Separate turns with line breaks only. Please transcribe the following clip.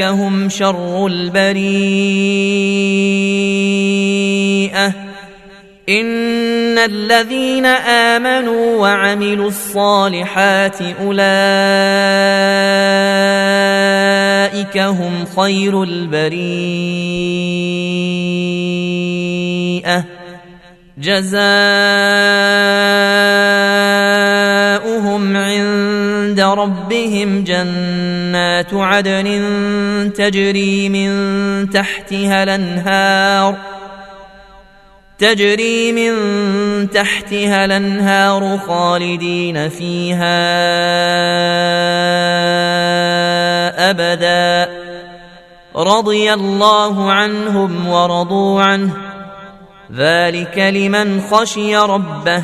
هم شر البريئة. إن الذين آمنوا وعملوا الصالحات أولئك هم خير البريئة. جزاؤهم عند ربهم جنات عدن تجري من تحتها الأنهار تجري من تحتها الأنهار خالدين فيها أبدا. رضي الله عنهم ورضوا عنه. ذلك لمن خشي ربه.